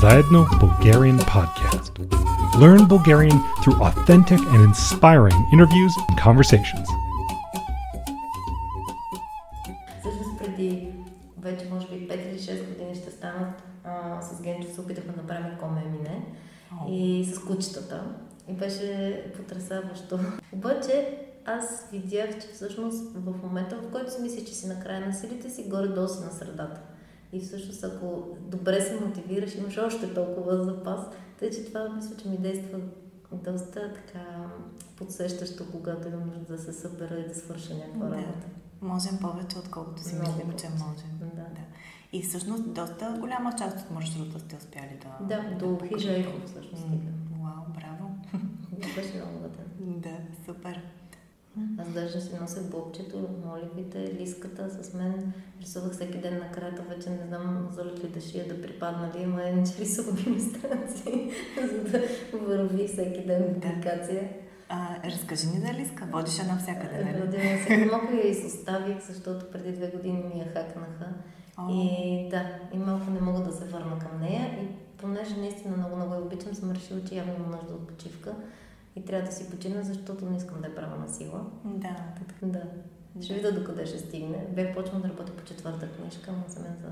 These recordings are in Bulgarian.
Zajedno Bulgarian podcast. Learn Bulgarian through authentic and inspiring interviews and conversations. Всъщност преди вече може би 5 или 6 години ще станат а, с Генчо се опитахме да направим коме мине и с кучетата. И беше потрясаващо. Обаче аз видях, че всъщност в момента, в който си мислиш, че си на края на силите си, горе-долу си на средата. И всъщност, ако добре се мотивираш, имаш още толкова запас. Тъй, че това мисля, че ми действа доста така подсещащо, когато имам нужда да се събера и да свърша някаква Да. работа. Можем повече, отколкото си Много мислим, че можем. Да. Да. И всъщност доста голяма част от маршрута сте успяли да... Да, до покажете. хижа Ехо всъщност. М, Вау, браво. Беше много. Да, супер. Аз даже си нося бобчето, моливите, лиската с мен. Рисувах всеки ден на крата, вече не знам залът ли да шия да припадна ли, има едни че рисувам иллюстрации, за да върви всеки ден Да. публикация. А, разкажи ни за Лиска. Водиш я навсякъде, нали? Родина сега малко я изоставих, защото преди две години ми я хакнаха. О, И да, и малко не мога да се върна към нея. И понеже наистина много, много я обичам, съм решила, че явно имам нужда от почивка. И трябва да си почина, защото не искам да я правя на сила. Да. Да. Ще видя докъде ще стигне. Бях почнала да работя по четвърта книжка, но за мен за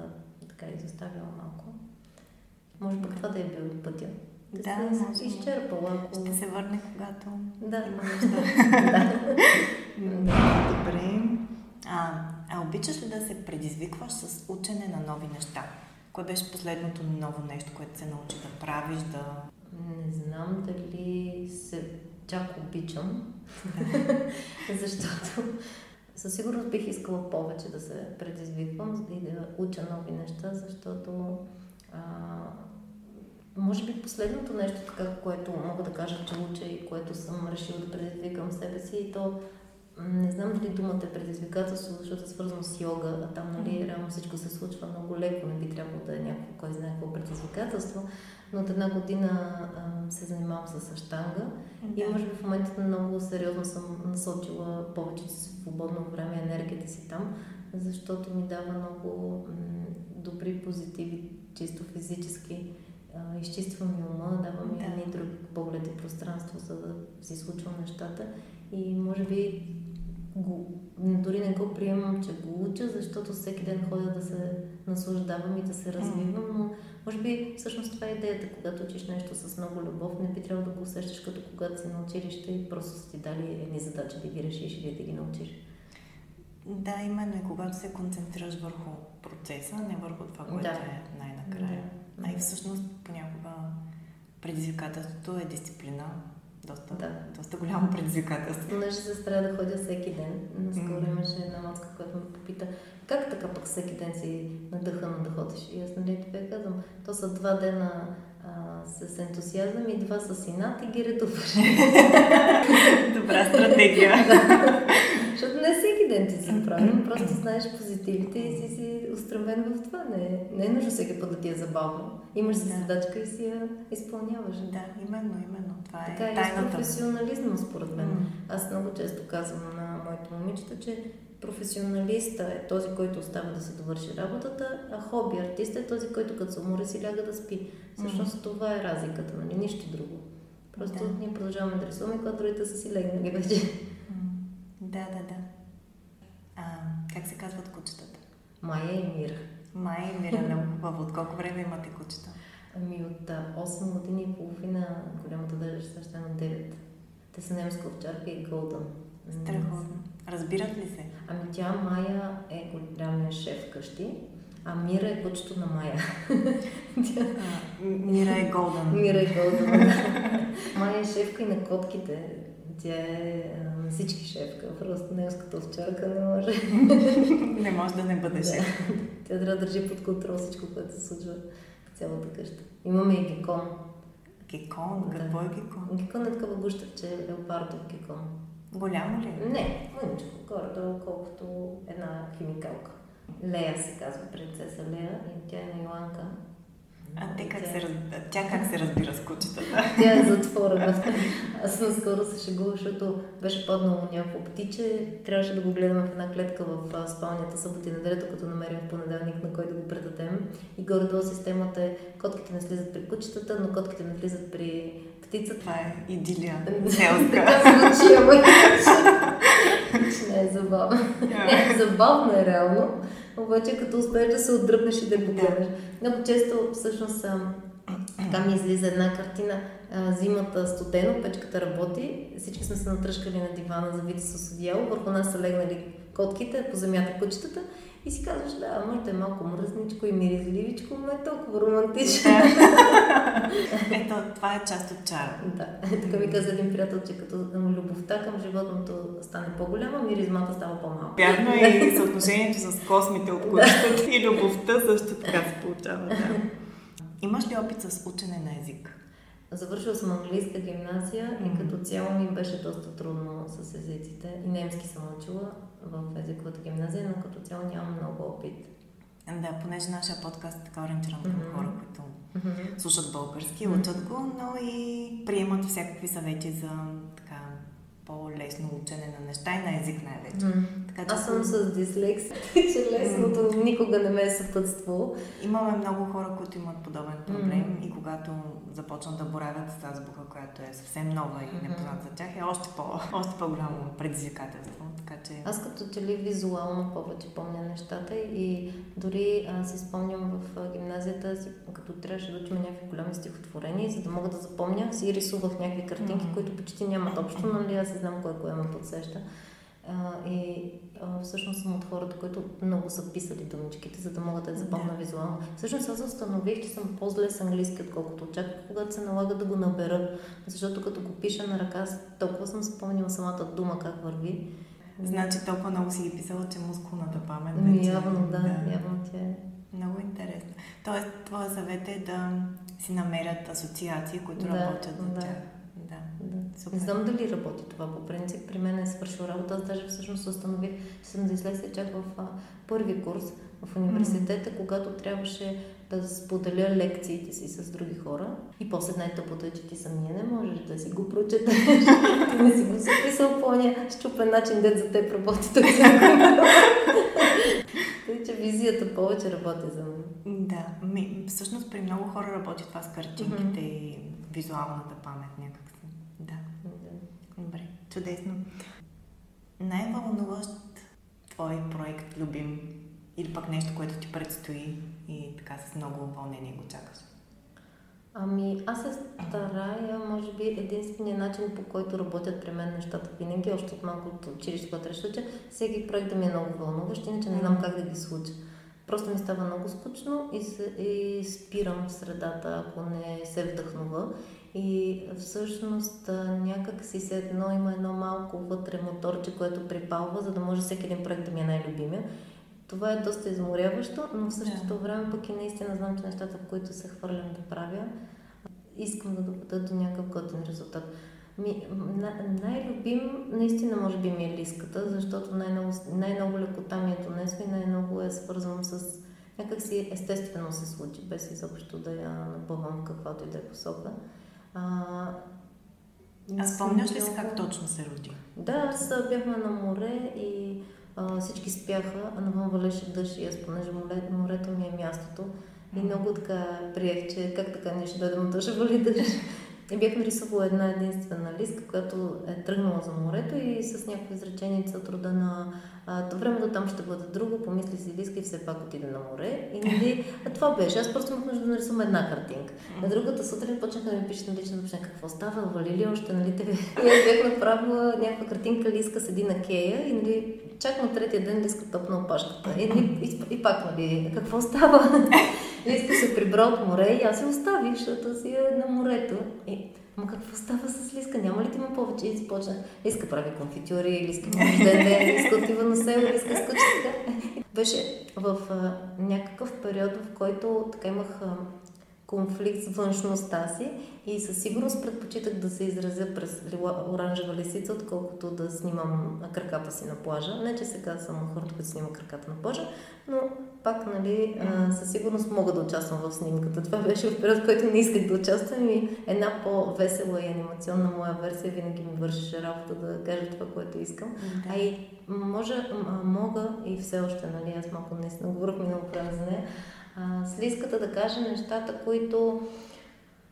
така изоставила малко. Може пък това да е бил пътя. Да, Да, се може. изчерпала, ако... Ще се върне, когато Да. има нужда. да. Да, добре. А, а обичаш ли да се предизвикваш с учене на нови неща? Кое беше последното ново нещо, което се научи да правиш, да... Не знам дали се чак обичам, защото със сигурност бих искала повече да се предизвиквам и да уча нови неща, защото а, може би последното нещо, така, което мога да кажа, че уча и което съм решила да предизвикам себе си, и то не знам дали думата е предизвикателство, защото е свързано с йога, а там нали, реално всичко се случва много леко, не би трябвало да е някакво, кой знае какво предизвикателство, но от една година а, се занимавам с аштанга и може би в момента много сериозно съм насочила повече свободно време, енергията си там, защото ми дава много м, добри позитиви, чисто физически. Изчиства ми ума, дава ми Да. едни други погледи пространство, за да си случвам нещата. И може би го, дори не го приемам, че го уча, защото всеки ден ходя да се наслаждавам и да се развивам, но може би всъщност това е идеята, когато учиш нещо с много любов, не би трябвало да го усещаш като когато си на училище и просто са ти дали едни задачи да ги решиш или да ги научиш. Да, именно и когато се концентрираш върху процеса, не върху това, което Да. е най-накрая. Да. А и всъщност понякога предизвикателството е дисциплина. Доста, Да. доста голямо предизвикателство. Понеже се трябва да ходя всеки ден. Наскоро М. имаше една мацка, която ме попита как така пък всеки ден си надъхана да ходиш. И аз нали тебе казвам, то са два дена а, с ентусиазъм и два с инат и ги редуваш. Добра стратегия. Правилно, просто знаеш позитивите и си си устремен в това. Не, не е нужно всеки път да ти е забавно. Имаш си Да. задачка и си я изпълняваш. да, именно, именно. Това е Така е и тайната. професионализма, според мен. М. Аз много често казвам на моите момичета, че професионалиста е този, който остава да се довърши работата, а хоби артист е този, който като се умори си ляга да спи. Всъщност това е разликата, нали? Нищо друго. Просто Да. ние продължаваме да рисуваме, когато другите са си легнали вече. М. Да, да, да. А, как се казват кучетата? Майя и Мира. Май и Мира много хубаво. От колко време имате кучета? Ами от а, 8 години и половина, голямата ще стане на 9. Те са немска овчарка и голдън. Страхотно. Разбират ли се? Ами тя Майя е голямия шеф вкъщи, а Мира е кучето на Майя. Тя... А, Мира е голден. Мира е голдън. Майя е шефка и на котките. Тя е на всички шефка. Просто немската овчарка не може. Не може да не бъде Да. шеф. Тя трябва да държи под контрол всичко, което се случва в цялата къща. Имаме и гекон. Гекон? Да. Какво е гекон? Гекон е такава гущерче, леопардов гекон. Голямо ли? е? Не, мъничко, горе-долу, колкото една химикалка. Лея се казва, принцеса Лея, и тя е на Йоанка. А те как се, раз... тя как се разбира с кучетата? Тя е затворена. Аз наскоро се шегувах, защото беше паднало някакво птиче. Трябваше да го гледаме в една клетка в спалнята събота и неделя, като намерим в понеделник, на който да го предадем. И горе-долу системата е, котките не слизат при кучетата, но котките не влизат при птицата. Това е идилия. Така звучи, ама не е забавно. Не, забавно е реално, обаче като успееш да се отдръпнеш и да погледнеш. Много често всъщност така ми излиза една картина. Зимата студено, печката работи, всички сме се натръшкали на дивана, завити с одеяло, върху нас са легнали котките, по земята кучетата и си казваш, да, моето е малко мръзничко и миризливичко, но е толкова романтично. Ето, това е част от чара. Да, така ми каза един приятел, че като любовта към животното стане по-голяма, миризмата става по-малка. Вярно е и съотношението с космите от кучетата и любовта също така се получава. Да. Имаш ли опит с учене на език? Завършила съм английска гимназия mm-hmm. и като цяло ми беше доста трудно с езиците. И немски съм учила в езиковата гимназия, но като цяло нямам много опит. Да, понеже нашия подкаст е така ориентиран към mm-hmm. хора, които mm-hmm. слушат български, учат го, но и приемат всякакви съвети за по-лесно учене на неща и на език най-вече. Mm. Така, че... Аз съм с дислексия, че лесното mm. никога не ме е съпътствало. Имаме много хора, които имат подобен проблем mm. и когато започнат да боравят с азбука, която е съвсем нова и непозната за тях, е още, по, още по-голямо предизвикателство. Така, че... Аз като че ли визуално повече помня нещата и дори а, си спомням в гимназията си, като трябваше да учим някакви голями стихотворения, за да мога да запомня, си рисувах някакви картинки, mm. които почти нямат общо, нали аз знам кой кое ме подсеща. А, и а, всъщност съм от хората, които много са писали думичките, за да могат да я запомня yeah. визуално. Всъщност аз установих, че съм по-зле с английски, отколкото очаквах, когато се налага да го набера. Защото като го пиша на ръка, толкова съм спомнила самата дума как върви. Значи толкова много си ги писала, че мускулната памет вече... Явно, да, да. явно тя е. Много интересно. Тоест, твоя съвет е да си намерят асоциации, които да, работят за да. тях. Да. Не знам дали работи това по принцип. При мен е свършил работа. Аз даже всъщност установих, че съм дислексия чак в а, първи курс в университета, mm-hmm. когато трябваше да споделя лекциите си с други хора. И после най-тъпото е, че ти самия не можеш да си го прочетеш. ти не си го записал по ня щупен начин, дет за теб работи този Тъй, че визията повече работи за мен. Да, ми, всъщност при много хора работи това с картинките mm-hmm. и визуалната памет някак. Чудесно. Най-вълнуващ твой проект, любим, или пък нещо, което ти предстои и така с много вълнение го чакаш? Ами, аз се старая, може би единствения начин, по който работят при мен нещата винаги, още от малко от училище, когато решва, че всеки проект да ми е много вълнуващ, иначе не знам как да ги случа. Просто ми става много скучно и, се, и спирам в средата, ако не се вдъхнува. И всъщност някак си се едно има едно малко вътре моторче, което припалва, за да може всеки един проект да ми е най-любимия. Това е доста изморяващо, но в същото yeah. време пък и наистина знам, че нещата, в които се хвърлям да правя, искам да доведа до някакъв готин резултат. Ми, най-любим наистина може би ми е лиската, защото най-много, най-много лекота ми е донесва и най-много е свързвам с някакси естествено се случи, без изобщо да я напъвам в каквато и да е посока. А, а спомняш ли си как точно се роди? Да, аз бяхме на море и а, всички спяха, а навън валеше дъжд и аз, понеже море, морето ми е мястото. И много така приех, че как така ние ще дойдем от ще вали дъжд. И бях нарисувала една единствена лиска, която е тръгнала за морето и с някакви изречения от рода на а, времето там ще бъде друго, помисли си лиска и все пак отиде на море. И нали, а това беше. Аз просто имах нужда да нарисувам една картинка. На другата сутрин почнаха да ми пишат на лично съобщение какво става, вали ли още, нали, те... И аз бях направила някаква картинка, лиска седи на кея и нали, чак на третия ден лиска тъпна опашката. И, и, и, и пак, нали, какво става? лиска се прибра от море и аз се оставих, защото си е на морето. И Ама какво става с Лиска? Няма ли ти има повече? И започна. Лиска прави конфитюри, Лиска има ден, Лиска отива на село, Лиска скучи така. Беше в а, някакъв период, в който така имах а, конфликт с външността си и със сигурност предпочитах да се изразя през оранжева лисица, отколкото да снимам краката си на плажа. Не, че сега съм хората, които снимат краката на плажа, но пак, нали, а, със сигурност мога да участвам в снимката. Това беше в период, в който не исках да участвам и една по-весела и анимационна моя версия винаги ми вършеше работа да кажа това, което искам. Да. А и може, мога и все още, нали, аз малко не говорих минало време за нея, а, с лиската да кажа нещата, които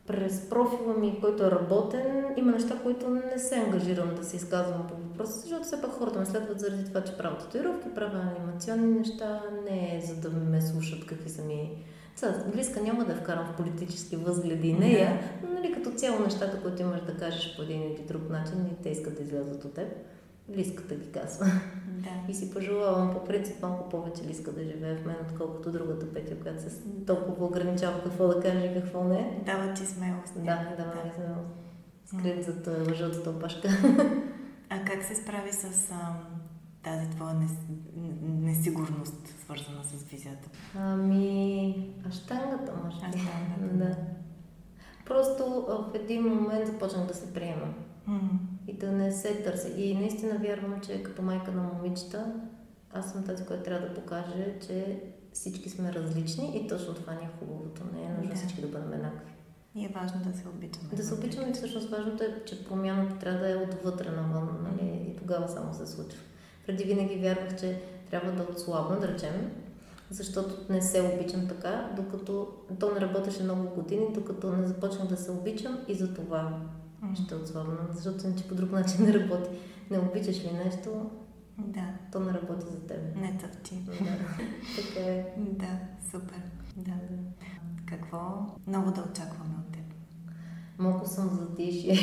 през профила ми, който е работен, има неща, които не се ангажирам да се изказвам по въпроса, защото все пак хората ме следват заради това, че правя татуировки, правя анимационни неща, не е за да ме слушат какви са ми... Сега, близка няма да вкарам в политически възгледи нея, но нали, като цяло нещата, които имаш да кажеш по един или друг начин, и те искат да излязат от теб. Лиската ги казва. Да. И си пожелавам по принцип малко повече Лиска да живее в мен, отколкото другата Петя, която се толкова ограничава какво да каже и какво не. Дава ти смелост. Да, дава ми смелост. Скрит зад лъжата опашка. А как се справи с а, тази твоя нес, несигурност, свързана с визията? Ами, аштангата, може би. Аштангата. Да. Просто в един момент започнах да се приемам. Mm. И да не се търси. И наистина вярвам, че като майка на момичета, аз съм тази, която трябва да покаже, че всички сме различни и точно това ни е хубавото. Не е нужно да. всички да бъдем еднакви. И е важно да се обичаме. Да се обичаме всъщност важното е, че промяната трябва да е отвътре навън, нали? И тогава само се случва. Преди винаги вярвах, че трябва да отслабна, да речем, защото не се обичам така, докато то не работеше много години, докато не започнах да се обичам и за това ще отслабна, защото че по друг начин не работи. Не обичаш ли нещо, да. то не работи за теб. Не тъпчи. Да. така е. Да, супер. Да. Какво ново да очакваме от теб? Малко съм затишие.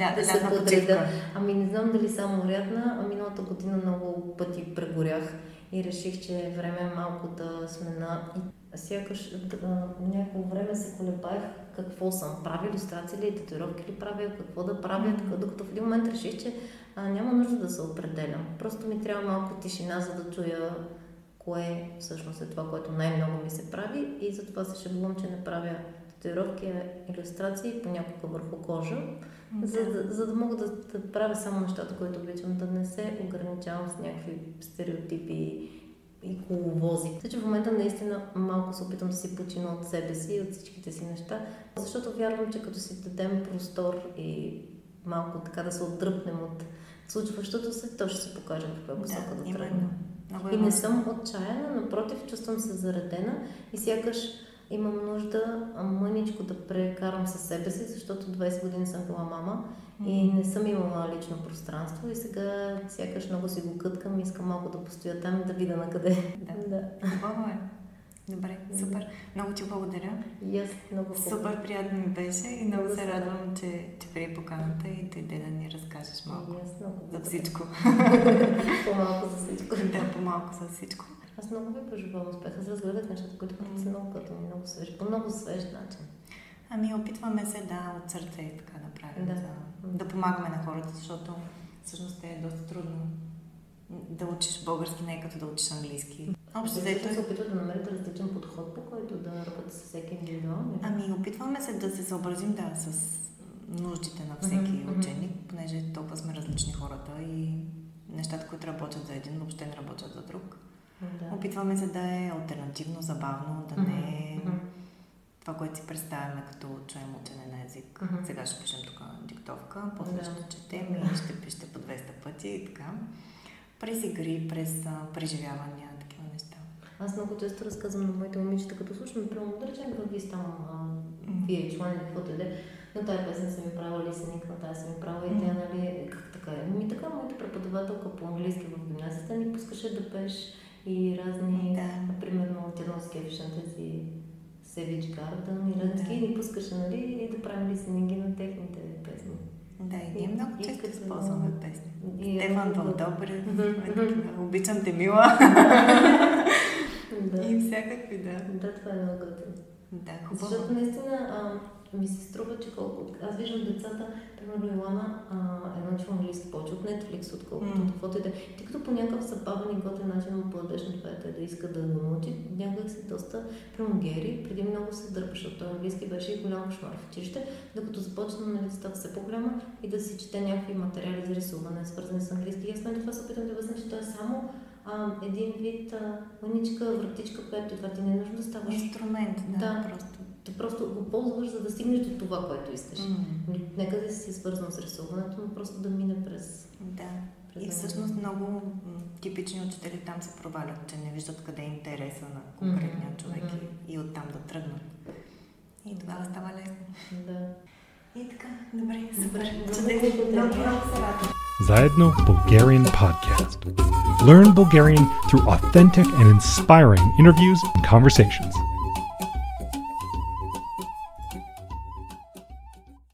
Ля, да се подреда. Ами не знам дали само рядна, а миналата година много пъти прегорях и реших, че е време малко да сме на... Сякаш да, някакво време се колебаех какво съм. Правя иллюстрации ли, татуировки ли правя, какво да правя, mm-hmm. докато в един момент реших, че а, няма нужда да се определям. Просто ми трябва малко тишина, за да чуя кое всъщност е това, което най-много ми се прави и затова се шегувам, че не правя татуировки, иллюстрации понякога върху кожа, за, да, за да мога да, да правя само нещата, които обичам, да не се ограничавам с някакви стереотипи и коловози. Така че в момента наистина малко се опитам да си почина от себе си и от всичките си неща, защото вярвам, че като си дадем простор и малко така да се отдръпнем от случващото се, то ще се покаже в каква посока да, да тръгнем. И не съм отчаяна, напротив, чувствам се заредена и сякаш имам нужда мъничко да прекарам със себе си, защото 20 години съм била мама и не съм имала лично пространство и сега сякаш много си го къткам, искам малко да постоя там и да видя на къде. Да. да. Хубаво е. Добре, супер. Много ти благодаря. И аз много хубаво. Супер приятно ми беше и много се радвам, че, че при поканата и дойде да ни разкажеш малко. И аз много. За всичко. по-малко за всичко. да, по-малко за всичко. Аз много ви пожелавам успех. Аз разгледах нещата, които mm. са много като ми, много свежи, по много свеж начин. Ами опитваме се да от сърце така да правим, да. За, да помагаме на хората, защото всъщност е доста трудно да учиш български, не е като да учиш английски. Общо взето се опитва да намерите различен подход, по който да работите с всеки индивидуално. Ами опитваме се да се съобразим да, с нуждите на всеки mm-hmm. ученик, понеже толкова сме различни хората и нещата, които работят за един, въобще не работят за друг. Да. Опитваме се да е альтернативно, забавно, да не е mm-hmm. това, което си представяме като чуем учене на език. Mm-hmm. Сега ще пишем тук диктовка, после да. ще четем и ще пишете по 200 пъти и така. През игри, през а, преживявания, такива неща. Аз много често разказвам на моите момичета, като слушам, примерно, да речем, във там, вие член, каквото да на тази песен съм ми правила лисеник, на тази съм ми правила и тя, нали, как така е? Ми така, моята преподавателка по английски в гимназията ни пускаше да пееш и разни, да. примерно от едно скефиш на тези Севич Гардън и разни да. ни пускаше, нали, и да правим лисенинги на техните песни. Да, и ние много често използваме песни. Стефан Вълдобрев, обичам те мила. да. И всякакви, да. Да, това е много готино. Да, хубаво. Защото наистина, а, ми се струва, че колко... Аз виждам децата, примерно Илана, а, е научила английски повече от Netflix, отколкото mm. каквото и да е. Тъй като по някакъв забавен и готен начин му подадеш на това да иска да го научи, някак си доста прямо Гери, преди много се дърпаше от този английски, беше голям кошмар в училище, докато започна да става все по-голяма и да си чете някакви материали за рисуване, свързани с английски. И аз мен това се опитам да обясня, че той е само а, един вид мъничка, вратичка, която това ти не е нужно да ставаш. Инструмент, да, да. просто. Ти просто го ползваш, за да стигнеш до това, което искаш. Mm. Нека да си свързано с рисуването, но просто да мине през... Да. През и всъщност много типични учители там се провалят, че не виждат къде е интереса на конкретния mm-hmm. човек mm-hmm. и, и оттам да тръгнат. И тогава става лесно. Да. И така, добре, супер. Чудесно. Zajedno Bulgarian Podcast. Learn Bulgarian through authentic and inspiring interviews and conversations.